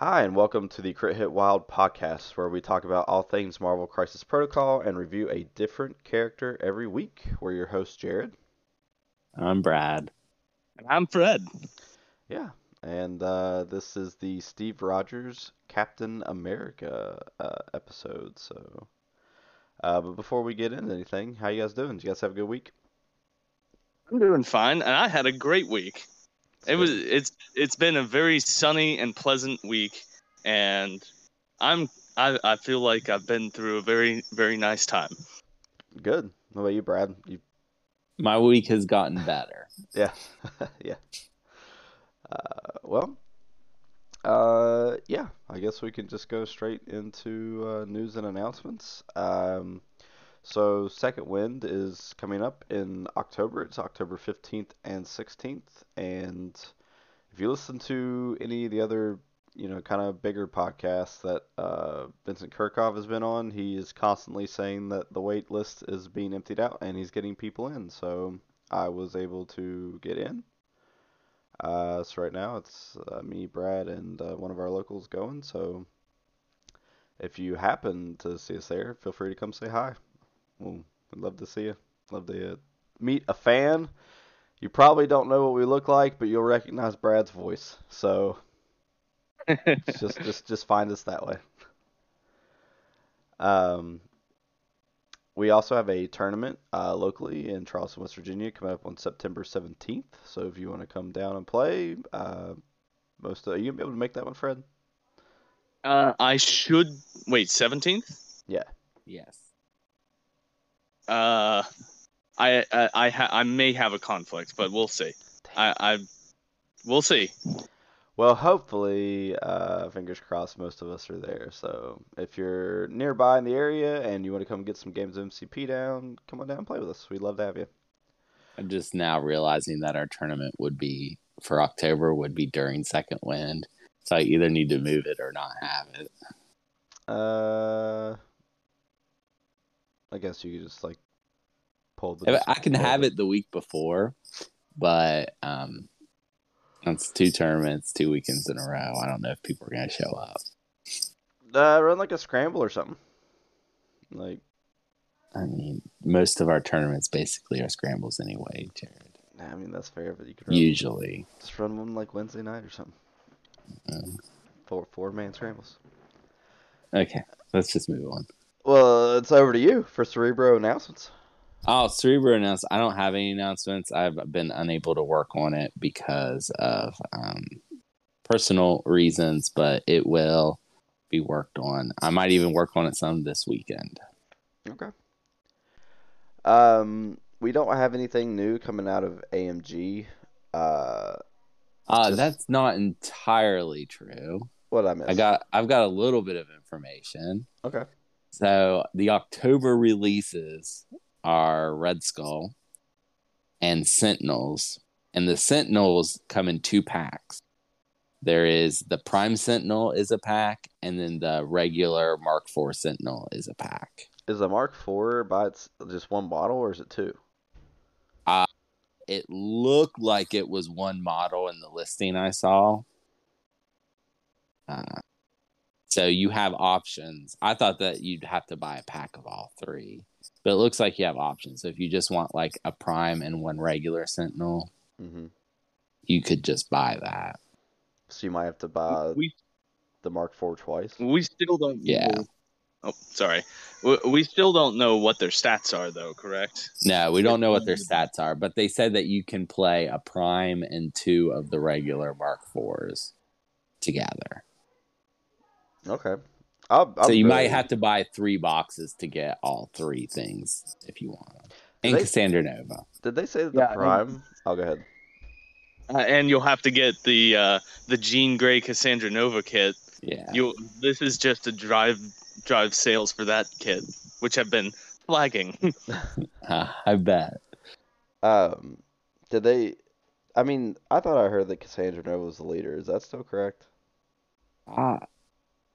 Hi, and welcome to the Crit Hit Wild podcast, where we talk about all things Marvel Crisis Protocol and review a different character every week. We're your host, Jared. I'm Brad. And I'm Fred. Yeah, and uh, this is the Steve Rogers Captain America uh, episode. So, uh, but before we get into anything, how you guys doing? Did you guys have a good week? I'm doing fine, and I had a great week. It was it's it's been a very sunny and pleasant week, and I'm I, I feel like I've been through a very very nice time. Good. What about you, Brad? You My week has gotten better. yeah yeah. Uh, well, uh, yeah. I guess we can just go straight into uh, news and announcements. Um, so Second Wind is coming up in October. It's October 15th and 16th. And if you listen to any of the other, you know, kind of bigger podcasts that uh, Vincent Kirchhoff has been on, he is constantly saying that the wait list is being emptied out and he's getting people in. So I was able to get in. Uh, so right now it's uh, me, Brad, and uh, one of our locals going. So if you happen to see us there, feel free to come say hi. Well, we'd love to see you. Love to uh, meet a fan. You probably don't know what we look like, but you'll recognize Brad's voice. So just just just find us that way. Um, we also have a tournament uh, locally in Charleston, West Virginia, coming up on September 17th. So if you want to come down and play, uh, most of, are you gonna be able to make that one, Fred? Uh, I should wait. Seventeenth. Yeah. Yes. Uh, I I I, ha- I may have a conflict, but we'll see. I I we'll see. Well, hopefully, uh, fingers crossed, most of us are there. So if you're nearby in the area and you want to come get some games of MCP down, come on down and play with us. We'd love to have you. I'm just now realizing that our tournament would be for October would be during second wind. So I either need to move it or not have it. Uh, I guess you could just like pull the. I can have it the week before, but um it's two tournaments, two weekends in a row. I don't know if people are gonna show up. Uh, run like a scramble or something. Like, I mean, most of our tournaments basically are scrambles anyway, Jared. I mean that's fair, but you could run, Usually. just run one like Wednesday night or something. Um, Four four man scrambles. okay, let's just move on. Well, it's over to you for Cerebro announcements. Oh, Cerebro announced. I don't have any announcements. I've been unable to work on it because of um, personal reasons, but it will be worked on. I might even work on it some this weekend. Okay. Um, we don't have anything new coming out of AMG. Uh, Uh, Just- that's not entirely true. what I missed? I got I've got a little bit of information. okay. So the October releases are Red Skull and Sentinels, and the Sentinels come in two packs. There is the Prime Sentinel is a pack, and then the regular Mark IV Sentinel is a pack. Is the Mark IV by its just one bottle or is it two? It looked like it was one model in the listing I saw. Uh, so you have options. I thought that you'd have to buy a pack of all three, but it looks like you have options. So if you just want like a prime and one regular Sentinel, Mm-hmm. you could just buy that. So you might have to buy we the Mark IV twice. we still don't. Yeah. know- Oh, sorry. We, we still don't know what their stats are, though. Correct. No, we don't know what their stats are, but they said that you can play a prime and two of the regular Mark IVs together. Okay. I'll, so I'm you might have to buy three boxes to get all three things if you want. Do And they- Cassandra Nova. Did they say the Yeah, I mean- Prime? Oh, go ahead. Uh, and you'll have to get the uh, the Jean Grey Cassandra Nova kit. Yeah. You. This is just to drive drive sales for that kit, which have been flagging. I bet. Um, did they? I mean, I thought I heard that Cassandra Nova was the leader. Is that still correct? Uh,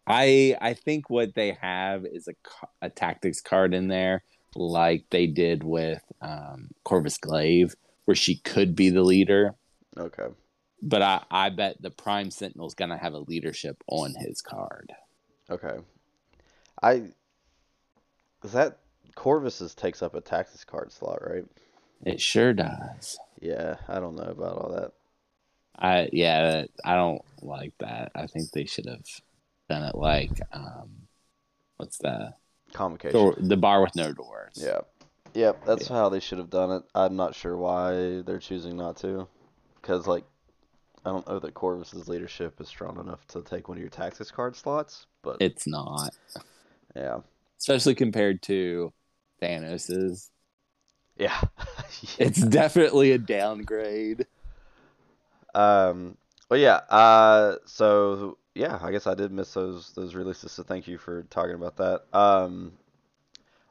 I I think what they have is a a tactics card in there, like they did with um, Corvus Glaive, where she could be the leader, Okay. but I, I bet the Prime Sentinel's gonna have a leadership on his card. Okay. I is that Corvus's takes up a Tactics card slot, right? It sure does. Yeah, I don't know about all that. I yeah, I don't like that. I think they should have done it like um, what's the Convocation. door, the bar with no doors. Yeah. Yep, that's how they should have done it. I'm not sure why they're choosing not to. Because, like, I don't know that Corvus's leadership is strong enough to take one of your Tactics card slots, but It's not, yeah. especially compared to Thanos's. Yeah. It's definitely a downgrade. Um. Well, yeah. Uh. So yeah, I guess I did miss those those releases. So thank you for talking about that. Um.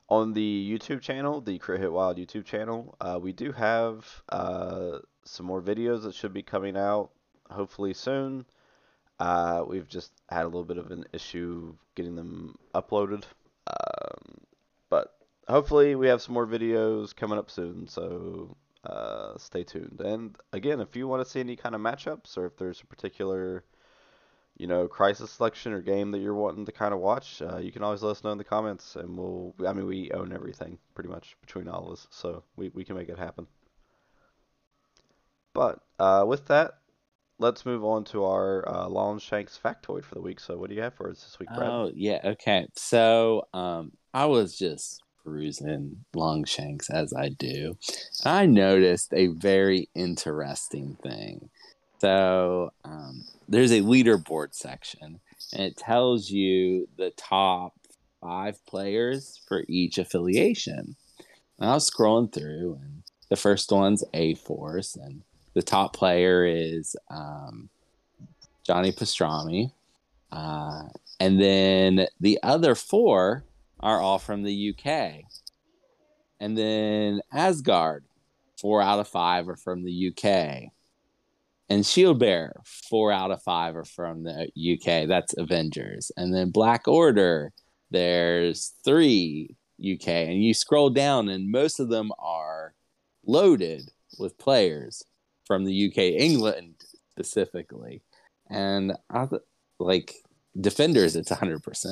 On the YouTube channel, the Crit Hit Wild YouTube channel, uh, we do have uh some more videos that should be coming out hopefully soon. Uh, we've just had a little bit of an issue getting them uploaded. Um, but hopefully we have some more videos coming up soon. So uh, stay tuned. And again, if you want to see any kind of matchups or if there's a particular, you know, crisis selection or game that you're wanting to kind of watch, uh, you can always let us know in the comments, and we'll. I mean, we own everything pretty much between all of us, so we we can make it happen. But uh, with that, let's move on to our uh, Longshanks factoid for the week. So, what do you have for us this week, Brad? Oh yeah, okay. So um, I was just perusing Longshanks as I do. I noticed a very interesting thing. So um, there's a leaderboard section, and it tells you the top five players for each affiliation. And I was scrolling through, and the first one's A Force, and the top player is um, Johnny Pastrami. Uh, and then the other four are all from the UK. And then Asgard, four out of five are from the UK. And Shield Bear, four out of five are from the UK. That's Avengers. And then Black Order, there's three UK. And you scroll down, and most of them are loaded with players from the UK, England specifically. And I th- like defenders, it's 100%.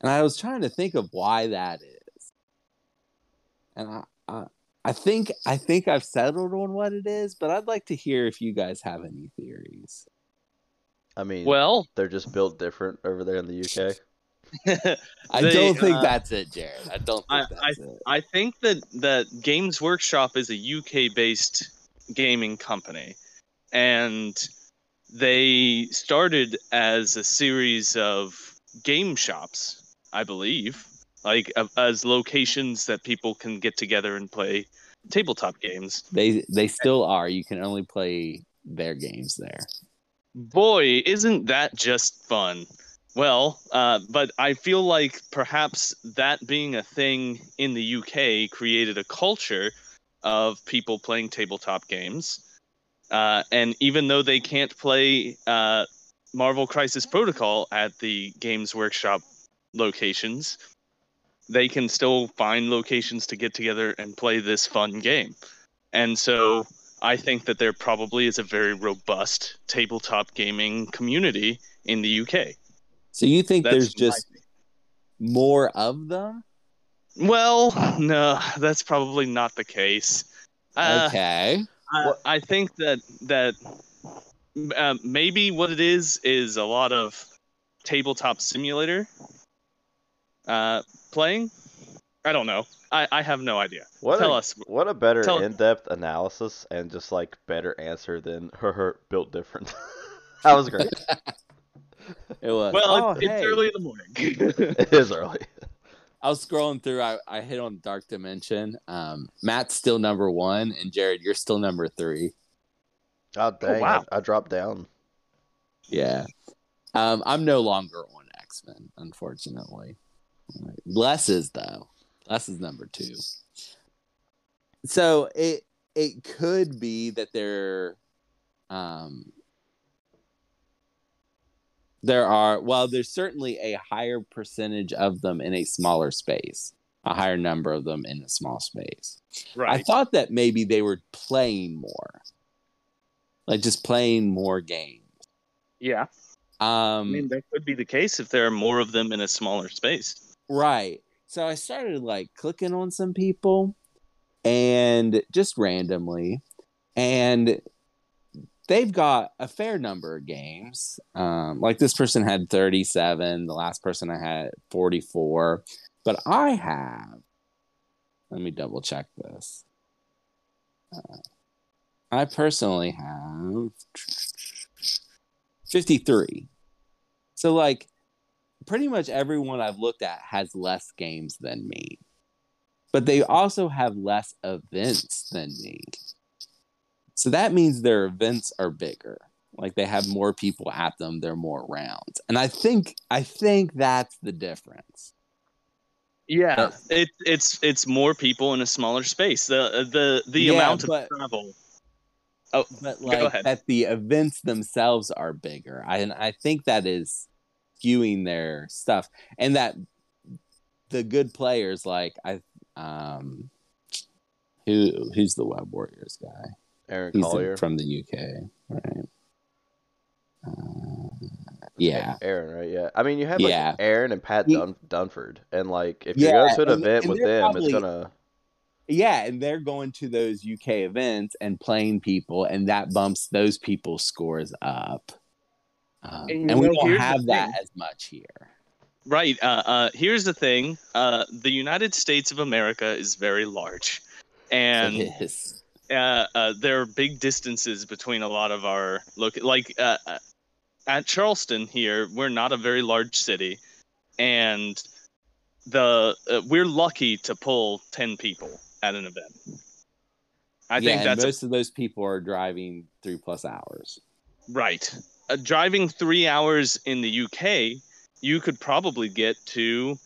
And I was trying to think of why that is. And I, I, I think I think I've settled on what it is, but I'd like to hear if you guys have any theories. I mean, Well, they're just built different over there in the UK. I They, don't think uh, that's it, Jared. I don't think I- that's it. I think that that Games Workshop is a UK based gaming company, and they started as a series of game shops, I believe, like as locations that people can get together and play tabletop games. They they still are. You can only play their games there. Boy, isn't that just fun? Well, uh, but I feel like perhaps that being a thing in the UK created a culture of people playing tabletop games. Uh, and even though they can't play uh, Marvel Crisis Protocol at the Games Workshop locations, they can still find locations to get together and play this fun game. And so I think that there probably is a very robust tabletop gaming community in the UK. So you think That's there's my just more of them? Well, no, that's probably not the case. Uh, okay. I, I think that that uh, maybe what it is is a lot of tabletop simulator uh, playing. I don't know. I, I have no idea. What Tell a, us. What a better Tell- in-depth analysis and just like better answer than her, her built different. that was great. It was. Well, oh, it's, it's early in the morning. it is early. I was scrolling through. I, I hit on Dark Dimension. Um, Matt's still number one, and Jared, you're still number three. Oh dang! wow. I, I dropped down. Yeah. Um, I'm no longer on X Men, unfortunately. Les is though. Les is number two. So it it could be that there, um, there are well, there's certainly a higher percentage of them in a smaller space, a higher number of them in a small space. I thought that maybe they were playing more. like just playing more games. Yeah. I Um, mean, that could be the case if there are more of them in a smaller space. Right. So I started like clicking on some people and just randomly and they've got a fair number of games. Um like this person had 37, the last person I had 44, but I have Let me double check this. Uh, I personally have 53. So like pretty much everyone I've looked at has less games than me. But they also have less events than me. So that means their events are bigger. Like they have more people at them, they're more rounds. And I think I think that's the difference. Yeah, But- it, it's it's more people in a smaller space. The uh, the the Yeah, amount of but- travel. Oh, But Go like ahead. that the events themselves are bigger. I and I think that is skewing their stuff. And that the good players like I um who who's the Web Warriors guy? Aaron He's Collier. from the UK, right? Uh, yeah, Aaron, right? Yeah. I mean, you had Yeah. Aaron and Pat Dun- Dunford, and like if you go to an and- event and with them, probably- it's gonna. yeah, and they're going to those UK events and playing people, and that bumps those people's scores up. Um, And and we don't have that thing. as much here. right. Uh, uh, here's the thing. Uh, the United States of America is very large, and uh, uh, there are big distances between a lot of our look. Like uh, at Charleston here, we're not a very large city, and the uh, we're lucky to pull ten people at an event. I yeah, think that's a most of those people are driving three plus hours. Right. Uh, driving three hours in the UK, you could probably get to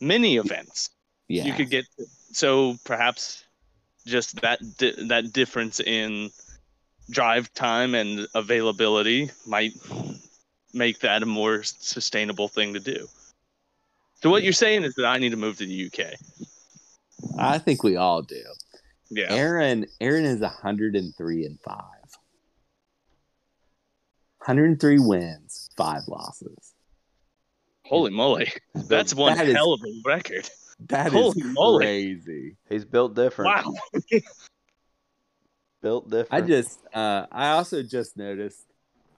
mini events. Yeah, You could get so perhaps just that di- that difference in drive time and availability might make that a more sustainable thing to do. So what you're saying is that I need to move to the UK. I think we all do. Yeah. Aaron, Aaron is 103 and five. 103 wins, five losses. Holy moly. That's one That is- hell of a record. That is Holy moly. crazy. He's built different. Wow. Built different. I just, uh, I also just noticed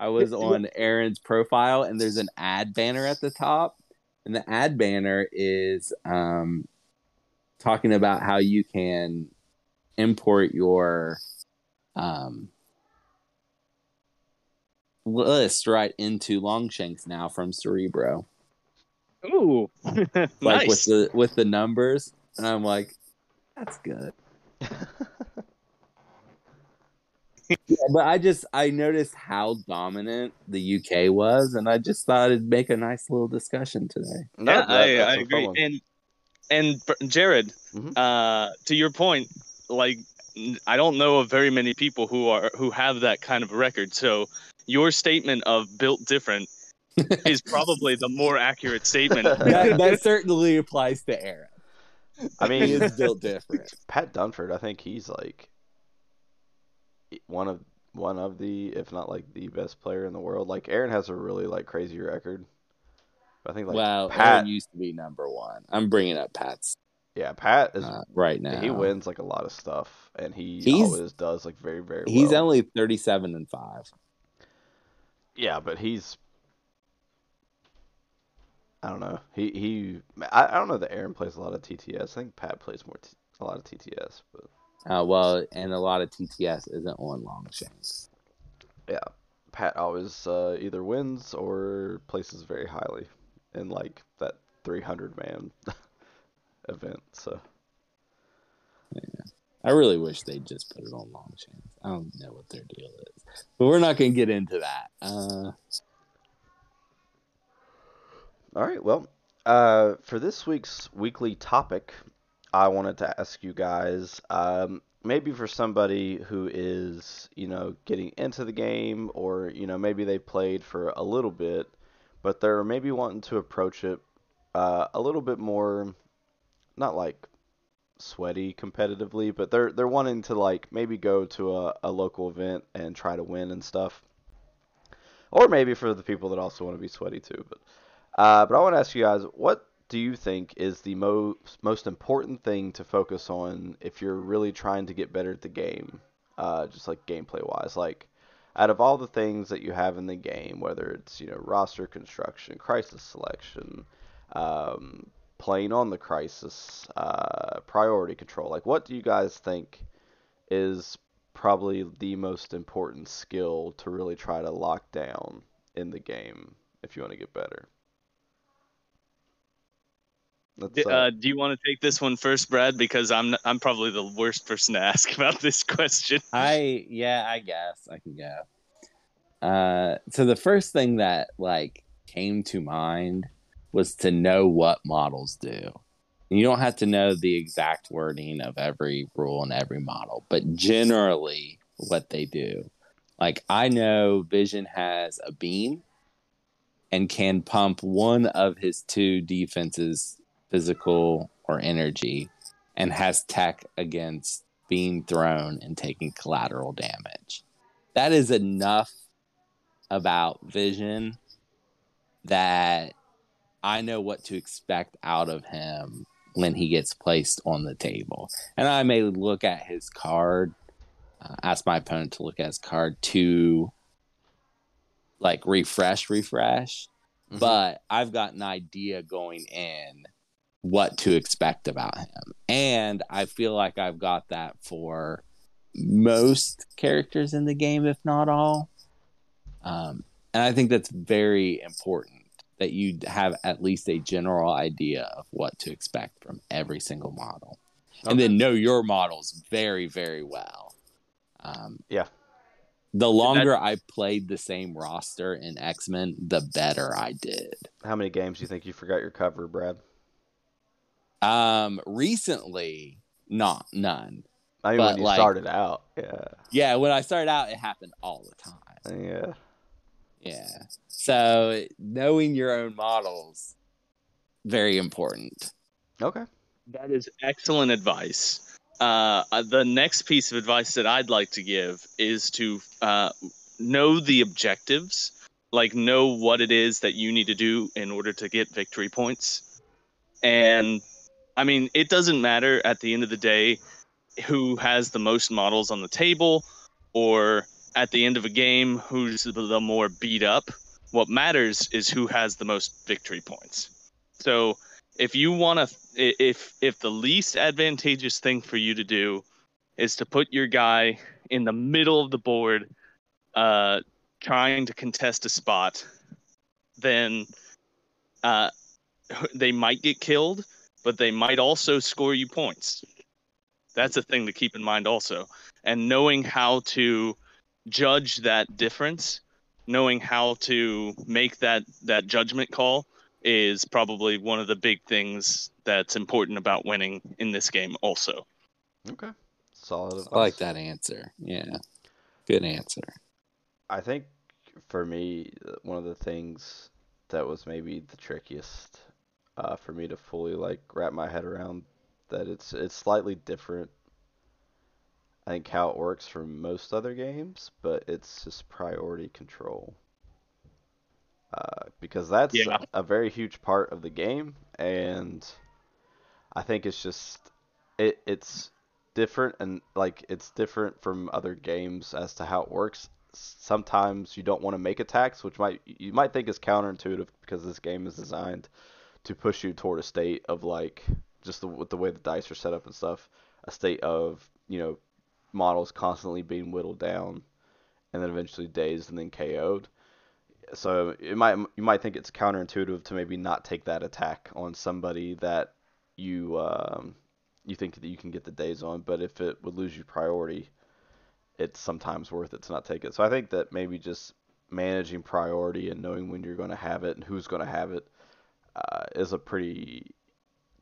I was on Aaron's profile and there's an ad banner at the top, and the ad banner is um, talking about how you can import your um, list right into Longshanks now from Cerebro. Ooh. like nice. with the with the numbers and i'm like that's good yeah, but i just i noticed how dominant the uk was and i just thought it'd make a nice little discussion today No, yeah, that- I, that's I a fun agree. And and Br- Jared, Mhm. uh, to your point, like I don't know of very many people who are who have that kind of record. So your statement of built different is probably the more accurate statement. that, that certainly applies to aaron I mean, he is built different Pat Dunford, I think he's like one of one of the, if not like the best player in the world. Like Aaron has a really like crazy record. I think like well Pat, aaron used to be number one i'm bringing up pat's yeah, Pat is uh, right now he wins like a lot of stuff, and he He's- always does like very very he's well. only 37 and 5 Yeah, but he's. I don't know. He he. I, I don't know that Aaron plays a lot of TTS. I think Pat plays more t- a lot of TTS, but uh, well and a lot of tts isn't on longshanks yeah, Pat always uh, either wins or places very highly in like that 300 man event. So I really wish they'd just put it on Longshanks. I don't know what their deal is, but we're not going to get into that. Uh, all right, well, uh, for this week's weekly topic, I wanted to ask you guys, um, maybe for somebody who is, you know, getting into the game, or you know, maybe they played for a little bit, but they're maybe wanting to approach it uh, a little bit more, not like sweaty competitively, but they're they're wanting to like maybe go to a, a local event and try to win and stuff. Or maybe for the people that also want to be sweaty too. But uh, but I want to ask you guys, what do you think is the most most important thing to focus on if you're really trying to get better at the game, uh, just like gameplay wise? Like, out of all the things that you have in the game, whether it's you know roster construction, crisis selection, um, playing on the crisis, uh, priority control, like what do you guys think is probably the most important skill to really try to lock down in the game if you want to get better? D- uh, do you want to take this one first, Brad? Because I'm I'm probably the worst person to ask about this question. I yeah, I guess I can go. Uh, so the first thing that like came to mind was to know what models do. You don't have to know the exact wording of every rule and every model, but generally what they do. Like I know Vision has a beam and can pump one of his two defenses physical or energy and has tech against being thrown and taking collateral damage. That is enough about vision that I know what to expect out of him when he gets placed on the table. And I may look at his card, uh, ask my opponent to look at his card to like refresh, refresh. Mm-hmm. But I've got an idea going in what to expect about him. And I feel like I've got that for most characters in the game, if not all. Um, and I think that's very important that you have at least a general idea of what to expect from every single model. Okay. And then know your models very, very well. Um, yeah. The longer I played the same roster in X Men, the better I did. How many games do you think you forgot your cover, Brad? Um, recently, not none. I mean, but when you like, started out, yeah. Yeah, when I started out, it happened all the time. Yeah. Yeah. So knowing your own models, very important. Okay. That is excellent advice. Uh, uh, the next piece of advice that I'd like to give is to uh, know the objectives, like know what it is that you need to do in order to get victory points, and I mean, it doesn't matter at the end of the day who has the most models on the table or at the end of a game who's the more beat up. What matters is who has the most victory points. So if you want to, if if the least advantageous thing for you to do is to put your guy in the middle of the board, uh, trying to contest a spot, then uh, they might get killed but they might also score you points. That's a thing to keep in mind also. And knowing how to judge that difference, knowing how to make that that judgment call is probably one of the big things that's important about winning in this game also. Okay. Solid advice. I like that answer. Yeah. Good answer. I think for me one of the things that was maybe the trickiest uh, for me to fully like wrap my head around that it's it's slightly different. I think how it works for most other games, but it's just priority control. Uh, because that's yeah. a, a very huge part of the game, and I think it's just it it's different and like it's different from other games as to how it works. Sometimes you don't want to make attacks, which might you might think is counterintuitive because this game is designed to push you toward a state of like just the, with the way the dice are set up and stuff, a state of you know models constantly being whittled down, and then eventually dazed and then KO'd. So it might you might think it's counterintuitive to maybe not take that attack on somebody that you um, you think that you can get the daze on, but if it would lose you priority, it's sometimes worth it to not take it. So I think that maybe just managing priority and knowing when you're going to have it and who's going to have it uh, is a pretty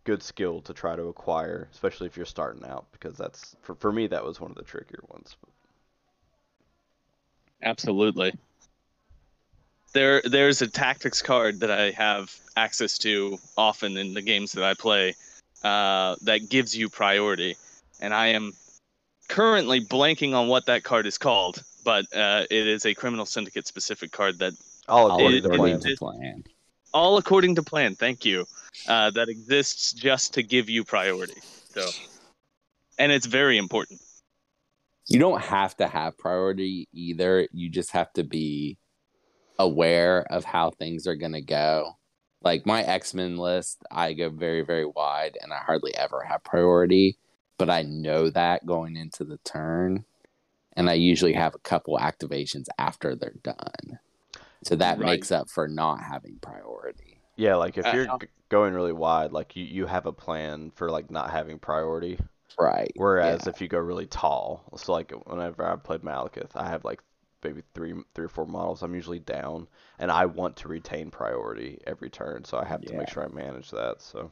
good skill to try to acquire, especially if you're starting out, because that's for for me that was one of the trickier ones. Absolutely. There there's a tactics card that I have access to often in the games that I play uh, that gives you priority, and I am currently blanking on what that card is called, but uh, it is a criminal syndicate specific card that All All according it- to it- all according to plan. Thank you. Uh, that exists just to give you priority. So, and it's very important. You don't have to have priority either. You just have to be aware of how things are going to go. Like my X Men list, I go very, very wide and I hardly ever have priority, but I know that going into the turn. And I usually have a couple activations after they're done. So that Right. makes up for not having priority. Yeah, like if Uh, you're g- going really wide, like you, you have a plan for like not having priority. Right. Whereas Yeah. if you go really tall, so like whenever I played Malekith, I have like maybe three three or four models. I'm usually down, and I want to retain priority every turn, so I have to make sure I manage that. So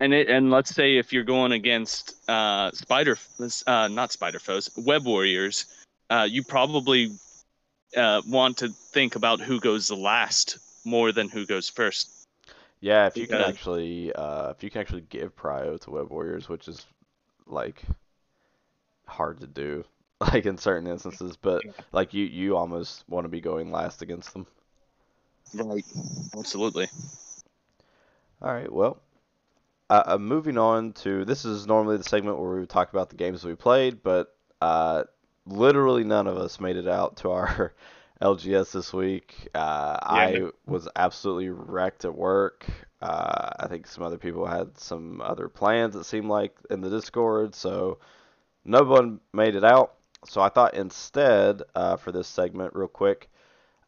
And it and let's say if you're going against uh, spider, uh, not spider foes, web warriors, uh, you probably uh, want to think about who goes last more than who goes first. yeah, if you can actually uh, if you can actually give prio to web warriors, which is like hard to do, like in certain instances, but like you you almost want to be going last against them. Right. Absolutely. All right, well, uh, uh, moving on to this is normally the segment where we talk about the games we played, but uh, literally none of us made it out to our LGS this week. Uh, I was absolutely wrecked at work. Uh, I think some other people had some other plans, it seemed like, in the Discord, so no one made it out. So I thought instead, uh, for this segment, real quick,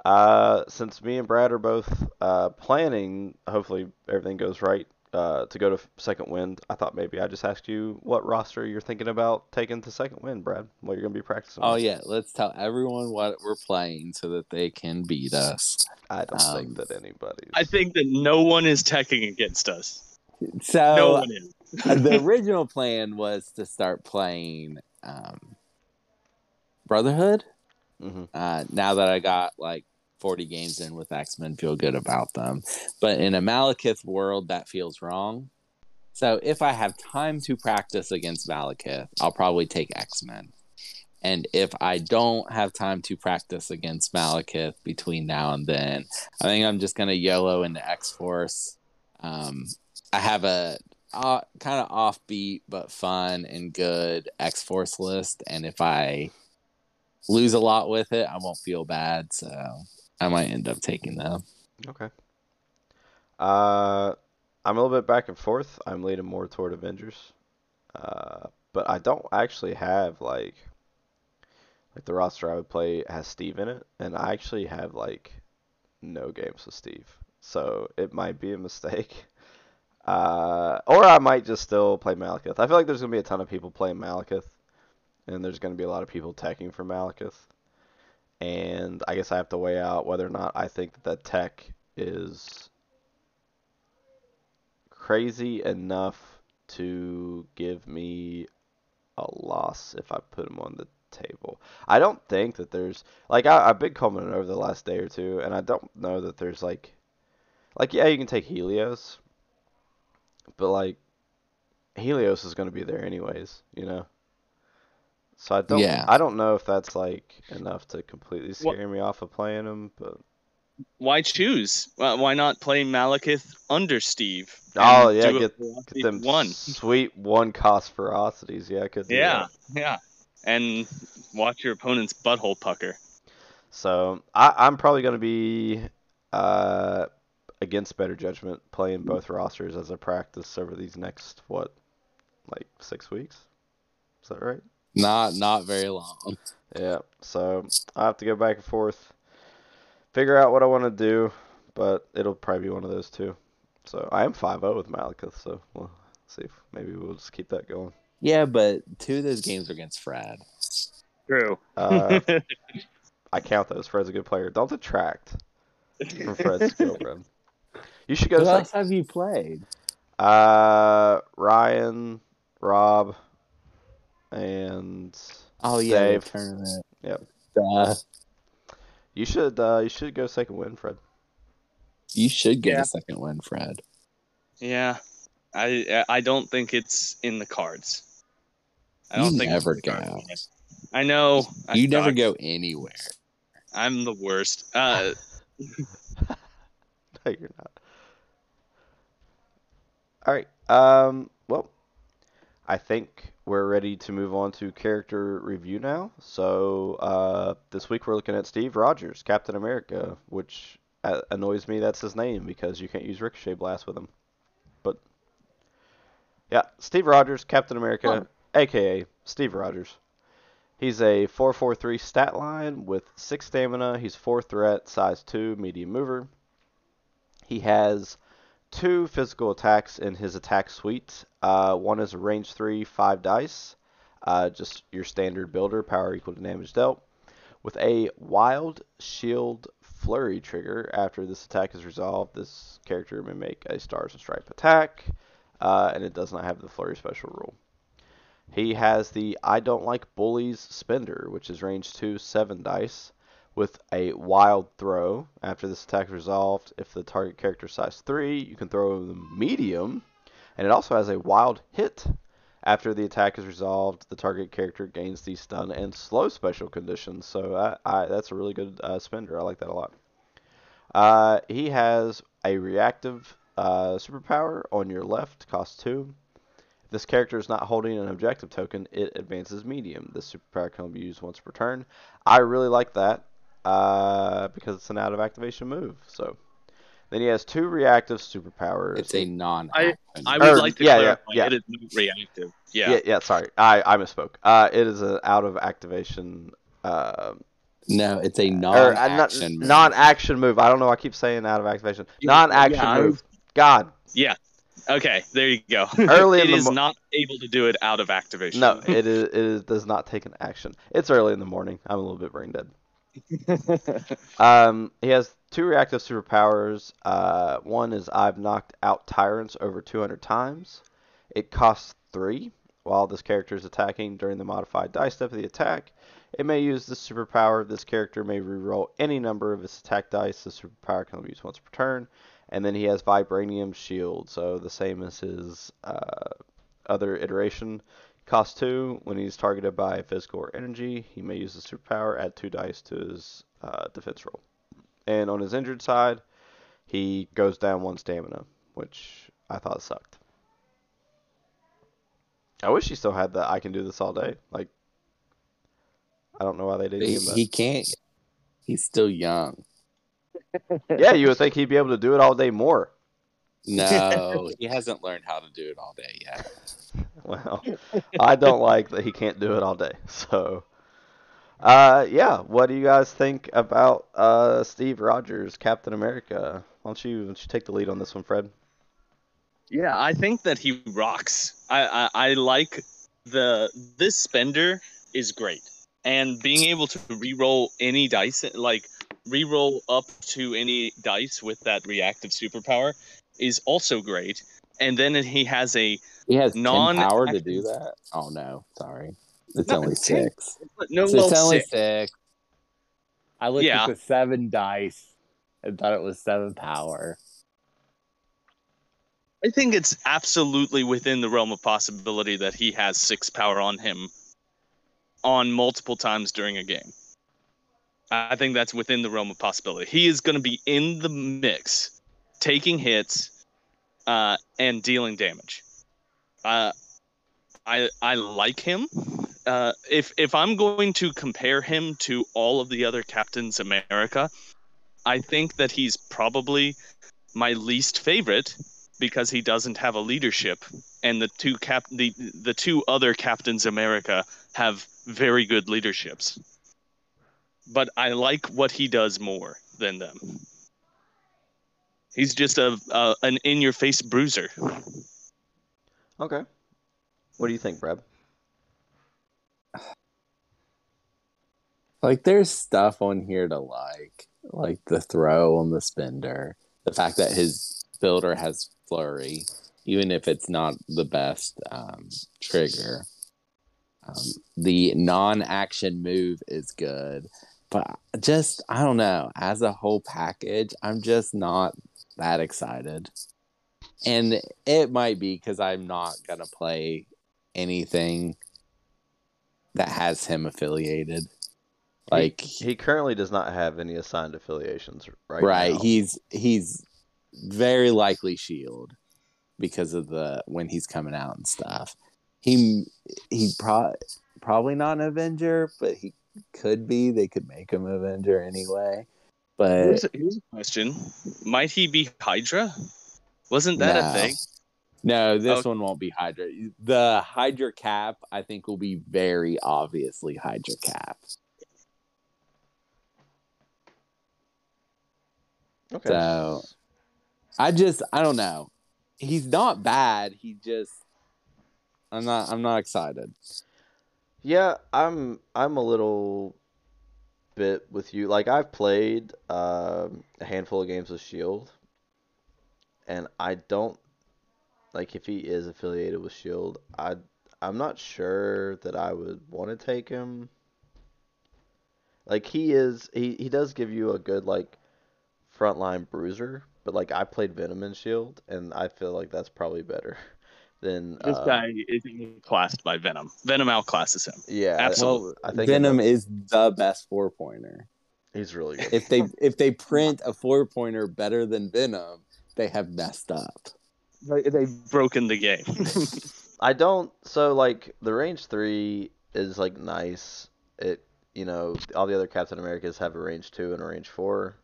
uh, since me and Brad are both uh, planning, hopefully everything goes right, uh, to go to Second Wind, I thought maybe I'd just ask you what roster you're thinking about taking to Second Wind, Brad. What you're going to be practicing. Oh with. yeah, let's tell everyone what we're playing so that they can beat us. I don't Um, think that anybody. I think that no one is teching against us. So No one is. the original plan was to start playing um, Brotherhood. hmm Uh, now that I got like 40 games in with X Men, feel good about them. But in a Malekith world, that feels wrong. So if I have time to practice against Malekith, I'll probably take X Men. And if I don't have time to practice against Malekith between now and then, I think I'm just going to YOLO into X Force. Um, I have a uh, kind of offbeat but fun and good X Force list. And if I lose a lot with it, I won't feel bad. So I might end up taking them. Okay. Uh, I'm a little bit back and forth. I'm leaning more toward Avengers. Uh, but I don't actually have like like the roster I would play has Steve in it, and I actually have like no games with Steve. So it might be a mistake. Uh, or I might just still play Malekith. I feel like there's gonna be a ton of people playing Malekith, and there's gonna be a lot of people teching for Malekith. And I guess I have to weigh out whether or not I think that tech is crazy enough to give me a loss if I put him on the table. I don't think that there's like I, I've been commenting over the last day or two, and I don't know that there's like like yeah you can take Helios, but like Helios is going to be there anyways, you know. So I don't Yeah. I don't know if that's like enough to completely What- scare me off of playing him, but Why choose? Why why not play Malekith under Steve? Oh, and yeah, get- get them one. sweet one cost ferocities. Yeah, I could do Yeah, yeah, and watch your opponent's butthole pucker. So I, I'm probably going to be uh, against better judgment playing both rosters as a practice over these next what, like six weeks. Is that right? Not not very long. Yeah. So I have to go back and forth, figure out what I want to do, but it'll probably be one of those two. So I am 5-0 with Malekith, so we'll see if maybe we'll just keep that going. Yeah, but two of those games are against Fred. True. Uh, I count those. Fred's a good player. Don't detract from Fred's skill, Fred. You should go Who to else have you played? uh Ryan, Rob, and Oh yeah, Dave. the tournament. Yep. Uh, You should uh you should go second win, Fred. you should get Yeah. a second win, Fred. yeah, I I don't think it's in the cards. I don't You think never it's in the go. cards. I know. I you never suck. go anywhere. I'm the worst. Uh, No, you're not. All right. Um. Well, I think we're ready to move on to character review now. So, uh, this week we're looking at Steve Rogers, Captain America, which uh, annoys me. That's his name because you can't use Ricochet Blast with him. But yeah, Steve Rogers, Captain America, aka Steve Rogers. He's a 443 stat line with 6 stamina. He's 4 threat, size 2, medium mover. He has two physical attacks in his attack suite. Uh, one is a range 3, 5 dice. Uh, just your standard builder, power equal to damage dealt. With a wild shield flurry trigger. After this attack is resolved, this character may make a stars and stripe attack. Uh, and it does not have the flurry special rule. He has the I don't like bullies spender, which is range 2, 7 dice, with a wild throw. After this attack is resolved, if the target character size 3, you can throw them medium. And it also has a wild hit. After the attack is resolved, the target character gains the stun and slow special conditions. So I, I, that's a really good uh, spender. I like that a lot. Uh, he has a reactive uh, superpower on your left, cost 2. If this character is not holding an objective token, it advances medium. This superpower can be used once per turn. I really like that uh, because it's an out of activation move. So then he has two reactive superpowers. It's a non I action. would Or- like to yeah, yeah, clarify yeah. it is not reactive. Yeah. yeah, yeah. Sorry, I, I misspoke. Uh, it is an out of activation. Uh, no, it's a or non uh, not- action. non-action move. I don't know. I keep saying out of activation. Non-action yeah, move. God, Yeah. Okay, there you go. Early in the is mo- not able to do it out of activation. no, it is. It is, does not take an action. It's early in the morning. I'm a little bit brain dead. Um, he has two reactive superpowers. Uh, one is I've knocked out tyrants over 200 times. It costs three. While this character is attacking during the modified die step of the attack, it may use this superpower. This character may reroll any number of its attack dice. The superpower can be used once per turn. And then he has Vibranium Shield, so the same as his uh, other iteration. Cost two. When he's targeted by physical or energy, he may use the superpower, add two dice to his uh, defense roll. And on his injured side, he goes down one stamina, which I thought sucked. I wish he still had the I can do this all day. Like, I don't know why they didn't he, give him he can't. He's still young. yeah, you would think he'd be able to do it all day more. No, he hasn't learned how to do it all day yet. Well, I don't like that he can't do it all day. So, uh, yeah, what do you guys think about uh, Steve Rogers, Captain America? Why don't you, why don't you take the lead on this one, Fred? Yeah, I think that he rocks. I, I I like the this spender is great, and being able to re-roll any dice, like re-roll up to any dice with that reactive superpower, is also great. And then he has a He has Non- non power to do that. Oh no, sorry. It's No, only ten. six. no So well, it's only six. six. I looked Yeah. at the seven dice and thought it was seven power. I think it's absolutely within the realm of possibility that he has six power on him on multiple times during a game. I think that's within the realm of possibility. He is going to be in the mix, taking hits uh, and dealing damage. Uh, I I like him. Uh, if if I'm going to compare him to all of the other Captains America, I think that he's probably my least favorite because he doesn't have a leadership and the two cap the the two other captains america have very good leaderships but i like what he does more than them he's just a, a an in your face bruiser Okay. What do you think, Brad? Like there's stuff on here to like, like the throw on the spender, the fact that his builder has flurry, even if it's not the best um, trigger. Um, the non-action move is good, but just I don't know. As a whole package, I'm just not that excited. and it might be because I'm not gonna play anything that has him affiliated. Like He currently does not have any assigned affiliations right right, now. he's he's very likely Shield because of the when he's coming out and stuff. He he pro- probably not an Avenger, but he could be. They could make him Avenger anyway. But Here's a, here's a question: Might he be Hydra? Wasn't that No. a thing? No, this Okay. one won't be Hydra. The Hydra cap, I think, will be very obviously Hydra cap. Okay. So I just, I don't know. He's not bad. He just, I'm not, I'm not excited. Yeah, I'm I'm a little bit with you. Like I've played um, a handful of games with Shield, and I don't like if he is affiliated with Shield. I I'm not sure that I would want to take him. Like he is, he he does give you a good like frontline bruiser, but like I played Venom and Shield, and I feel like that's probably better than This um, guy is outclassed by Venom. Venom outclasses him. Yeah, Absolutely. I think Venom is the best four pointer. he's really good. If they if they print a four pointer better than Venom, they have messed up. They- They've broken the game. I don't. So like the range three is like nice. It you know all the other Captain Americas have a range two and a range four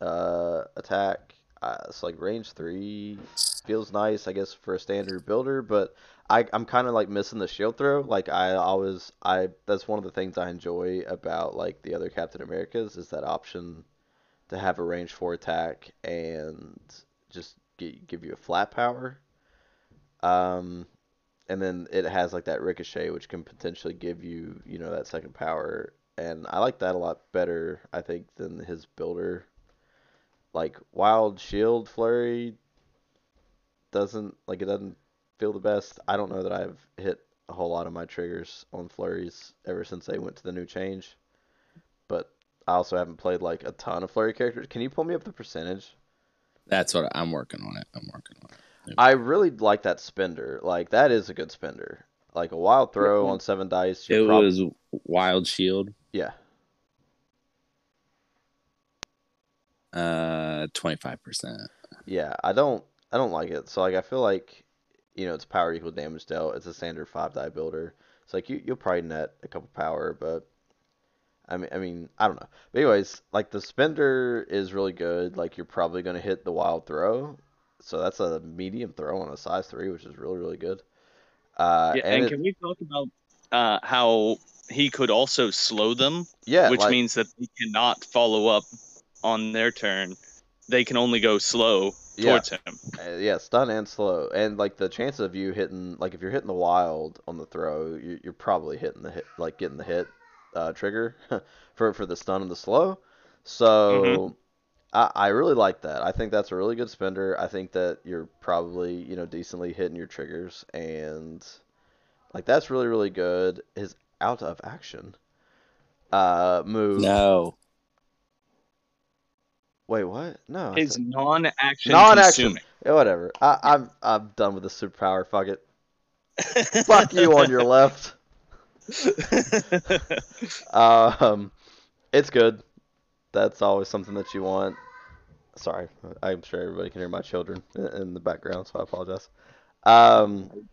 uh, attack. Uh, so like range three feels nice, I guess, for a standard builder. But I I'm kind of like missing the shield throw. Like I always I that's one of the things I enjoy about like the other Captain Americas is that option to have a range four attack and just gi- give you a flat power. Um, and then it has like that ricochet, which can potentially give you, you know, that second power. And I like that a lot better, I think, than his builder. Like Wild Shield Flurry doesn't like it doesn't feel the best. I don't know that I've hit a whole lot of my triggers on flurries ever since they went to the new change. But I also haven't played like a ton of flurry characters. Can you pull me up the percentage? That's what I'm working on it. I'm working on it. I really like that spender. Like that is a good spender. Like a wild throw on seven dice. It prob- was Wild Shield, yeah. Uh, twenty five percent. Yeah, I don't I don't like it. So like I feel like you know it's power equal damage dealt. It's a standard five die builder. It's like you you'll probably net a couple power, but I mean I mean I don't know. But anyways, like the spender is really good. Like you're probably gonna hit the wild throw. So that's a medium throw on a size three, which is really really good. Uh, yeah, and and it- can we talk about uh, how he could also slow them, yeah, which like- means that he cannot follow up on their turn. They can only go slow Yeah. towards him. Uh, yeah, stun and slow, and like the chance of you hitting, like if you're hitting the wild on the throw, you, you're probably hitting the hit, like getting the hit uh, trigger for for the stun and the slow. So I, I really like that. I think that's a really good spender. I think that you're probably you know decently hitting your triggers, and like that's really really good. His out of action uh move. No, Wait, what? No. His said- non-action, Non-action. consuming. Yeah, whatever. I, I'm I'm done with the superpower. Fuck it. Fuck you on your left. Um, it's good. That's always something that you want. Sorry, I'm sure everybody can hear my children in- the background, so I apologize. Um,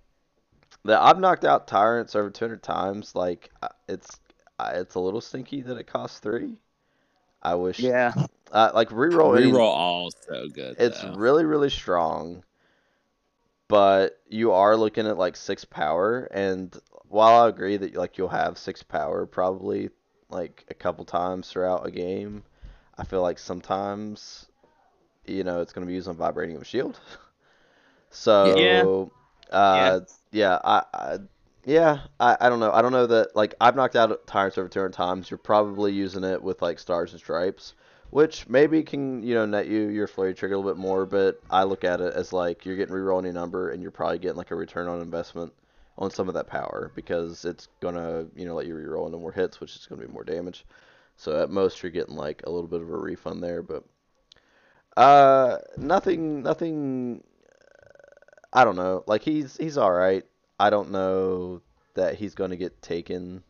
the I've knocked out tyrants over 200 times. Like uh, it's uh, it's a little stinky that it costs three. I wish. yeah. Uh, like reroll. any- reroll all so good. it's though. really really strong but you are looking at like six power and while i agree that like you'll have six power probably like a couple times throughout a game i feel like sometimes you know it's going to be used on vibranium shield so Yeah. uh yeah, I, I yeah I, I don't know i don't know that like i've knocked out tyrants over 200 times you're probably using it with like stars and stripes which maybe can you know net you your flurry trigger a little bit more, but I look at it as like you're getting reroll any number and you're probably getting like a return on investment on some of that power because it's gonna you know let you reroll into more hits, which is gonna be more damage. So at most you're getting like a little bit of a refund there, but uh nothing nothing I don't know. Like he's he's all right. I don't know that he's going to get taken.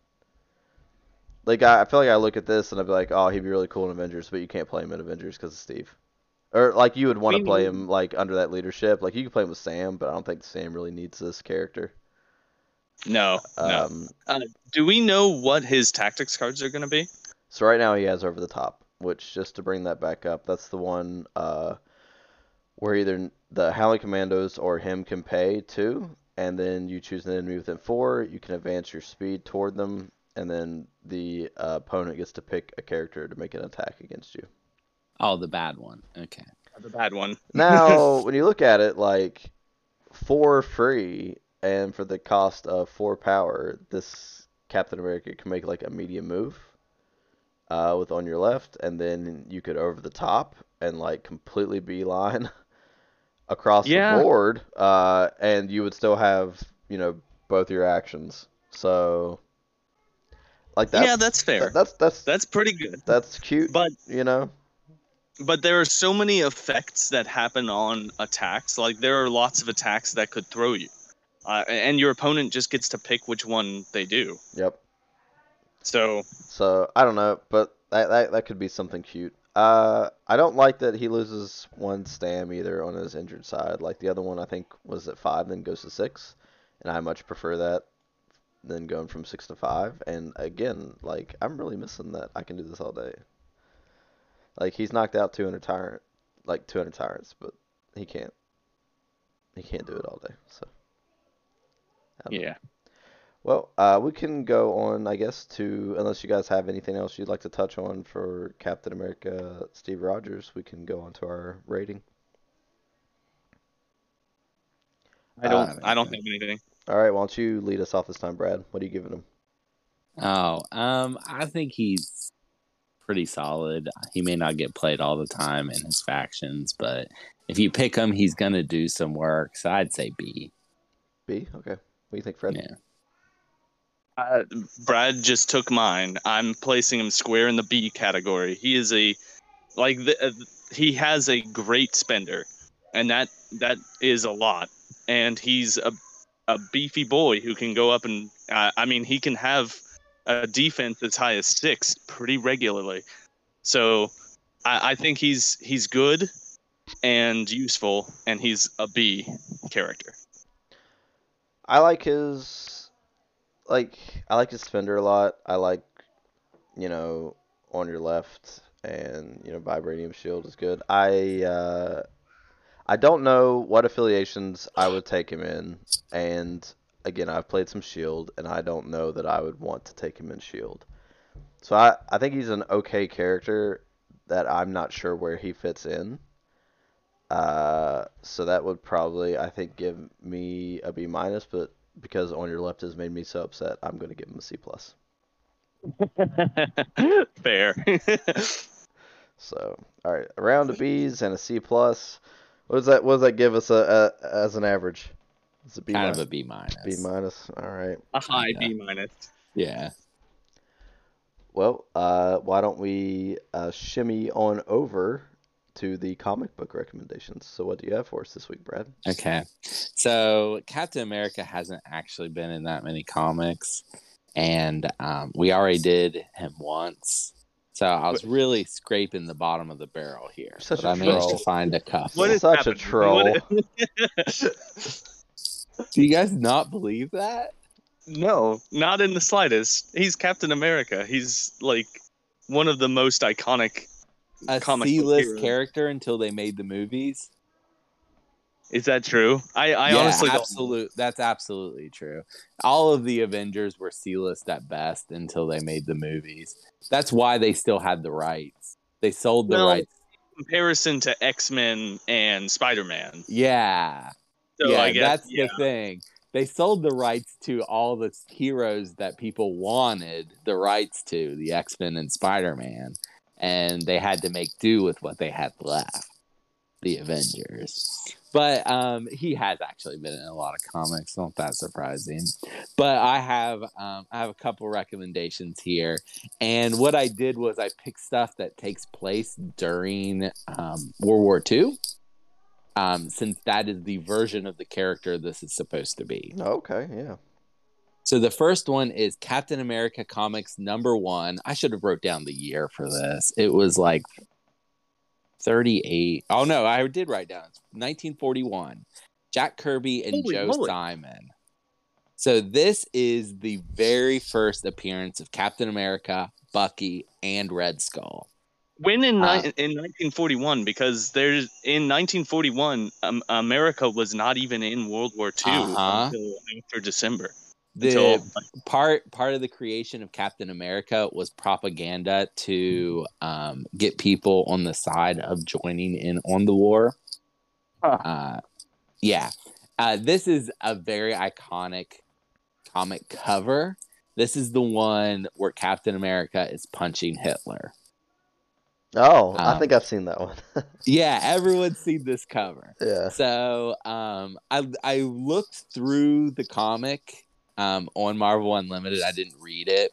Like I, I feel like I look at this and I'd be like, oh, he'd be really cool in Avengers, but you can't play him in Avengers because of Steve. Or like you would want to play him like under that leadership. Like you could play him with Sam, but I don't think Sam really needs this character. No, no. Um, Do we know what his tactics cards are going to be? So right now he has over the top, which just to bring that back up, that's the one uh, where either the Howling Commandos or him can pay two, and then you choose an enemy within four. You can advance your speed toward them, and then the uh, opponent gets to pick a character to make an attack against you. Oh, the bad one. Okay. The bad one. Now, when you look at it, like for free and for the cost of four power, this Captain America can make like a medium move uh, with on your left, and then you could over the top and like completely beeline across Yeah. the board, uh, and you would still have you know both your actions. So, like that. yeah, that's fair. that's that's That's pretty good. that's cute. But you know. but there are so many effects that happen on attacks. Like there are lots of attacks that could throw you, uh, and your opponent just gets to pick which one they do. Yep. So So I don't know, but that that, that could be something cute. Uh, I don't like that he loses one stam either on his injured side. Like the other one, I think was at five, then goes to six, and I much prefer that than going from six to five. And again, like I'm really missing that. I can do this all day. Like he's knocked out 200 tyrant, like 200 tyrants, but he can't. He can't do it all day. So. Yeah. know. Yeah, Well, uh, we can go on, I guess, to unless you guys have anything else you'd like to touch on for Captain America, Steve Rogers, we can go on to our rating. I don't Uh, I don't have anything. All right, why don't you lead us off this time, Brad? What are you giving him? Oh, um, I think he's pretty solid. He may not get played all the time in his factions, but if you pick him, he's gonna do some work. So I'd say B. B. Okay. What do you think, Fred? Yeah. Uh, Brad just took mine. I'm placing him square in the B category. He is a like the, uh, he has a great spender, and that that is a lot. And he's a a beefy boy who can go up and uh, I mean he can have a defense as high as six pretty regularly. So I, I think he's he's good and useful, and he's a B character. I like his, like I like his spender a lot. I like, you know, on your left and you know vibranium shield is good. I uh, I don't know what affiliations I would take him in, and again I've played some shield, and I don't know that I would want to take him in shield. So I I think he's an okay character that I'm not sure where he fits in. Uh, so that would probably, I think, give me a B minus, but because on your left has made me so upset, I'm going to give him a C plus. Fair. So, all right, a round of B's and a C plus. What does that? What does that give us a, a as an average? It's a B kind minus. of a B minus. B minus. All right. a high Yeah. B minus. Yeah. Well, uh, why don't we uh, shimmy on over to the comic book recommendations? So, what do you have for us this week, Brad? Okay. So Captain America hasn't actually been in that many comics, and um, we already did him once. So I was really scraping the bottom of the barrel here, Such but a I managed troll. to find a couple. What is Such a troll. What- Do you guys not believe that? no, not in the slightest. He's Captain America. He's like one of the most iconic. A C-list character until they made the movies. Is that true? I, I yeah, honestly absolute. That's absolutely true. All of the Avengers were C-list at best until they made the movies. That's why they still had the rights. They sold the Well, rights. Comparison to X Men and Spider Man. Yeah, So yeah, I guess that's yeah. the thing. They sold the rights to all the heroes that people wanted the rights to, the X Men and Spider Man, and they had to make do with what they had left, the Avengers. But um, he has actually been in a lot of comics, not that surprising. But I have um, I have a couple recommendations here, and what I did was I picked stuff that takes place during um, World War II um, since that is the version of the character this is supposed to be. Okay, yeah. So the first one is Captain America Comics number one. I should have wrote down the year for this. It was like 38. Oh no, I did write down 1941. Jack Kirby and Holy Joe moly. Simon. So this is the very first appearance of Captain America, Bucky, and Red Skull. When in Uh, ni- in 1941, because there's in 1941, um, America was not even in World War II Uh-huh. until after December. The Until part part of the creation of Captain America was propaganda to um, get people on the side of joining in on the war. Huh. Uh, yeah, uh, this is a very iconic comic cover. This is the one where Captain America is punching Hitler. Oh, I Um, think I've seen that one. Yeah, everyone's seen this cover. yeah. So um, I I looked through the comic um, on Marvel Unlimited. I didn't read it,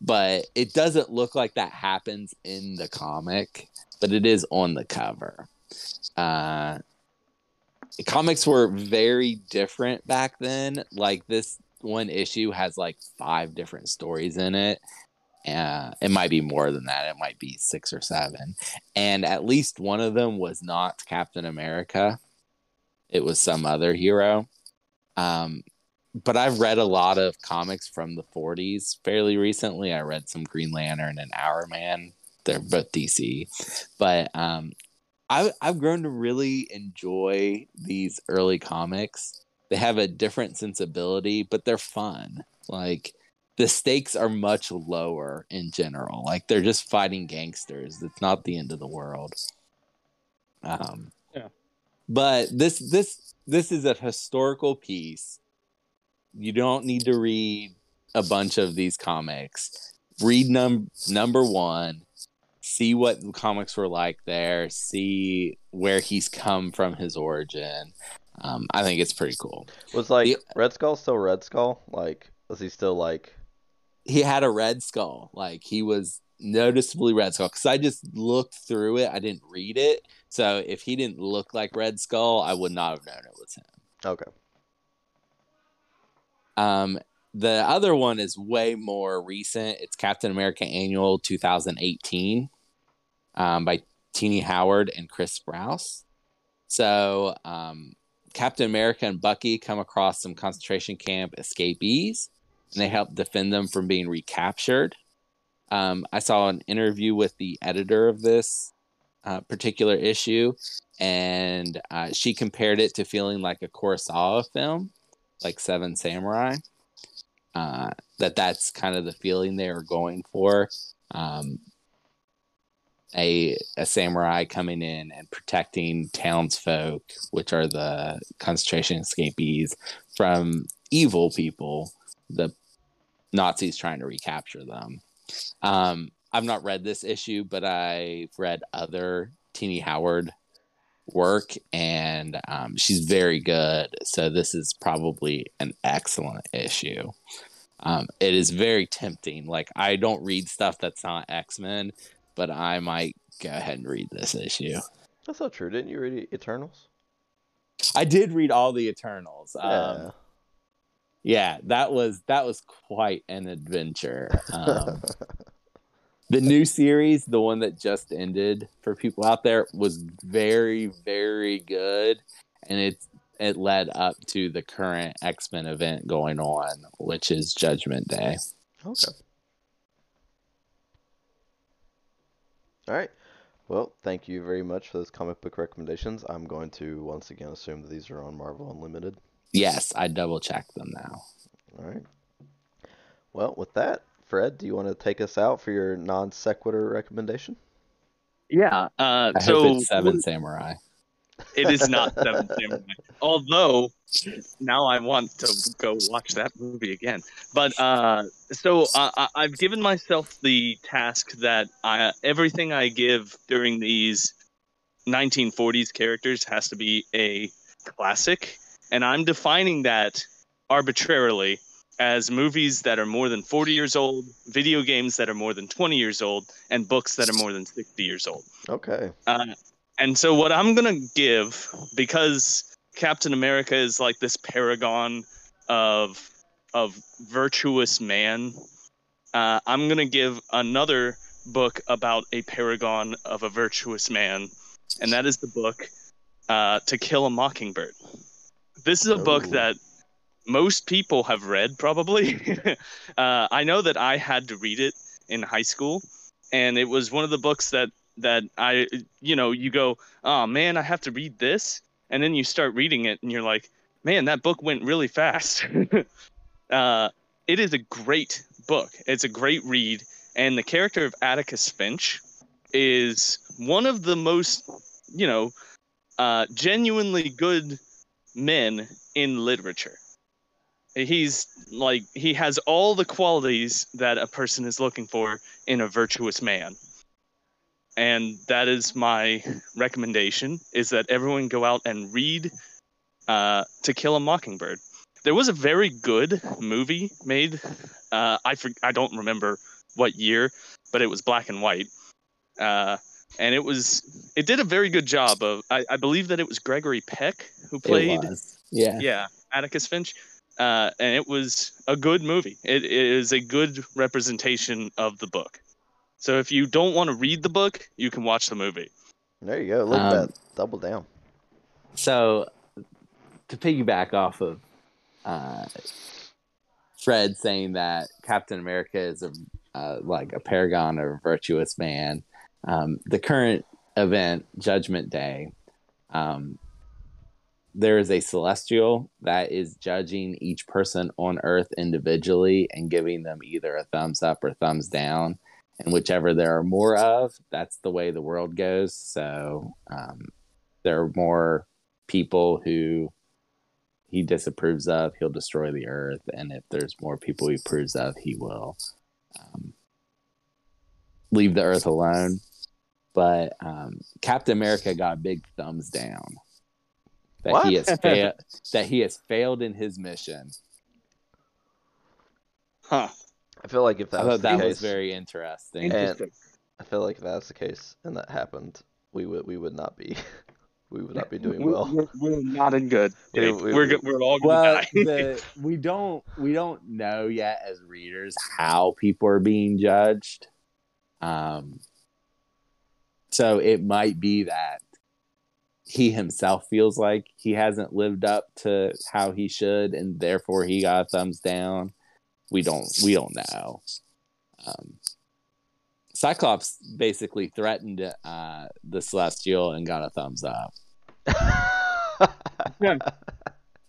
but it doesn't look like that happens in the comic, but it is on the cover. Uh, comics were very different back then. Like this one issue has like five different stories in it. Uh, it might be more than that. It might be six or seven and at least one of them was not Captain America. It was some other hero. Um, but I've read a lot of comics from the 40s fairly recently. I read some Green Lantern and Hourman. They're both DC, but um, I, I've grown to really enjoy these early comics. They have a different sensibility, but they're fun. Like the stakes are much lower in general. Like they're just fighting gangsters. It's not the end of the world. Um, Yeah. But this this this is a historical piece. You don't need to read a bunch of these comics. Read num number one. See what the comics were like there. See where he's come from, his origin. Um, I think it's pretty cool. Was like Yeah. Red Skull still Red Skull? Like, was he still like? he had a red skull. Like he was noticeably red skull. Because I just looked through it. I didn't read it. So if he didn't look like Red Skull, I would not have known it was him. Okay. Um, the other one is way more recent. It's Captain America Annual 2018 um, by Tini Howard and Chris Sprouse. So um, Captain America and Bucky come across some concentration camp escapees, and they help defend them from being recaptured. Um, I saw an interview with the editor of this uh, particular issue, and uh, she compared it to feeling like a Kurosawa film, like Seven Samurai. Uh, that that's kind of the feeling they were going for. Um, a a samurai coming in and protecting townsfolk, which are the concentration escapees, from evil people, the Nazis trying to recapture them. Um, I've not read this issue, but I've read other Tini Howard work, and um, she's very good. So this is probably an excellent issue. Um, it is very tempting. Like I don't read stuff that's not X Men, but I might go ahead and read this issue. That's not true. Didn't you read Eternals? I did read all the Eternals. Yeah. Um, yeah, that was that was quite an adventure. Um, the new series, the one that just ended for people out there, was very, very good, and it's it led up to the current X Men event going on, which is Judgment Day. okay. All right. Well, thank you very much for those comic book recommendations. I'm going to once again assume that these are on Marvel Unlimited. Yes, I double checked them now. All right. Well, with that, Fred, do you want to take us out for your non sequitur recommendation? Yeah. Uh, I so hope it's Seven Samurai. it is not Seven Samurai. Although now I want to go watch that movie again. But uh, so I, I, I've given myself the task that I, everything I give during these 1940s characters has to be a classic, and I'm defining that arbitrarily as movies that are more than 40 years old, video games that are more than 20 years old, and books that are more than 60 years old. Okay. Uh, And so what I'm gonna give because Captain America is like this paragon of of virtuous man. Uh, I'm gonna give another book about a paragon of a virtuous man, and that is the book uh, "To Kill a Mockingbird." This is a book that most people have read, probably. uh, I know that I had to read it in high school, and it was one of the books that that I, you know, you go, oh man, I have to read this, and then you start reading it, and you're like, man, that book went really fast. uh, it is a great book. It's a great read, and the character of Atticus Finch is one of the most, you know, uh, genuinely good men in literature. He's like he has all the qualities that a person is looking for in a virtuous man. And that is my recommendation is that everyone go out and read uh, To Kill a Mockingbird. There was a very good movie made. Uh, I for, I don't remember what year, but it was black and white. Uh, and it was it did a very good job of I, I believe that it was Gregory Peck who played It was. Yeah. yeah atticus finch uh, and it was a good movie it, it is a good representation of the book so if you don't want to read the book you can watch the movie There you go. Look at Um, that. Double down. So, to piggyback off of uh, Fred saying that Captain America is a uh, like a paragon or a virtuous man, um, the current event, Judgment Day, um, there is a celestial that is judging each person on Earth individually and giving them either a thumbs up or thumbs down. And whichever there are more of, that's the way the world goes. So um, there are more people who he disapproves of, he'll destroy the earth. And if there's more people he approves of, he will um, leave the earth alone. But um, Captain America got big thumbs down that he has failed. that he has failed in his mission. huh I feel like if I that's thought the that case, was very interesting. Interesting. I feel like if that's the case and that happened, we would we would not be we would not be doing We're- well. we're, we're not in good We- shape. we- we're, we, we're all well, die the, we don't we don't know yet as readers how people are being judged. Um, so it might be that he himself feels like he hasn't lived up to how he should, and therefore he got a thumbs down. We don't we don't know. Um, Cyclops basically threatened uh, the Celestial and got a thumbs up.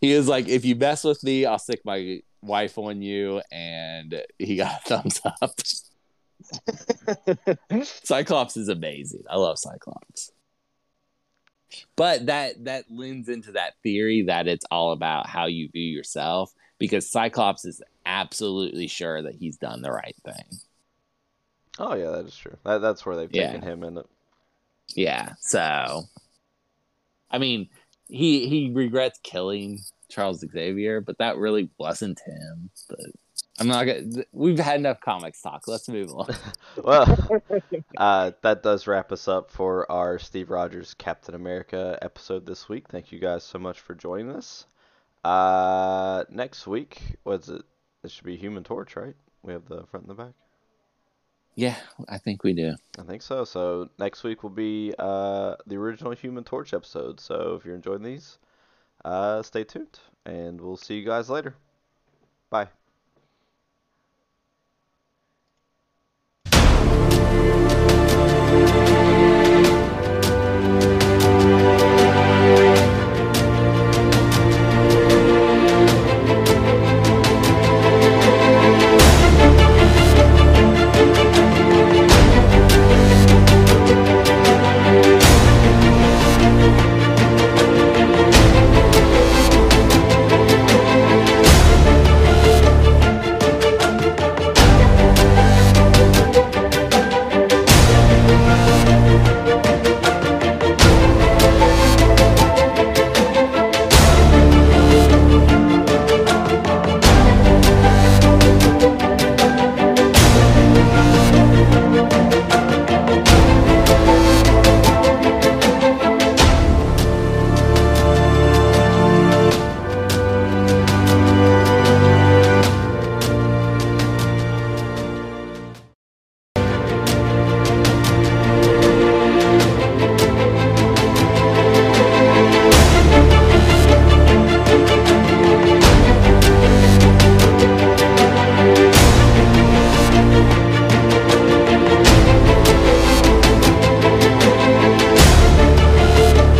He was like, if you mess with me, I'll stick my wife on you. And he got a thumbs up. Cyclops is amazing. I love Cyclops. But that that lends into that theory that it's all about how you view yourself because Cyclops is absolutely sure that he's done the right thing. oh yeah, that is true. That, that's where they've Yeah. taken him in it. Yeah. So I mean, he he regrets killing Charles Xavier, but that really wasn't him. But I'm not gonna we've had enough comics talk. Let's move on. Well, uh, that does wrap us up for our Steve Rogers Captain America episode this week. Thank you guys so much for joining us. Uh, next week, what's it? It should be Human Torch, right? We have the front and the back. Yeah, I think we do. I think so. So next week will be uh, the original Human Torch episode. So if you're enjoying these, uh, stay tuned, and we'll see you guys later. Bye.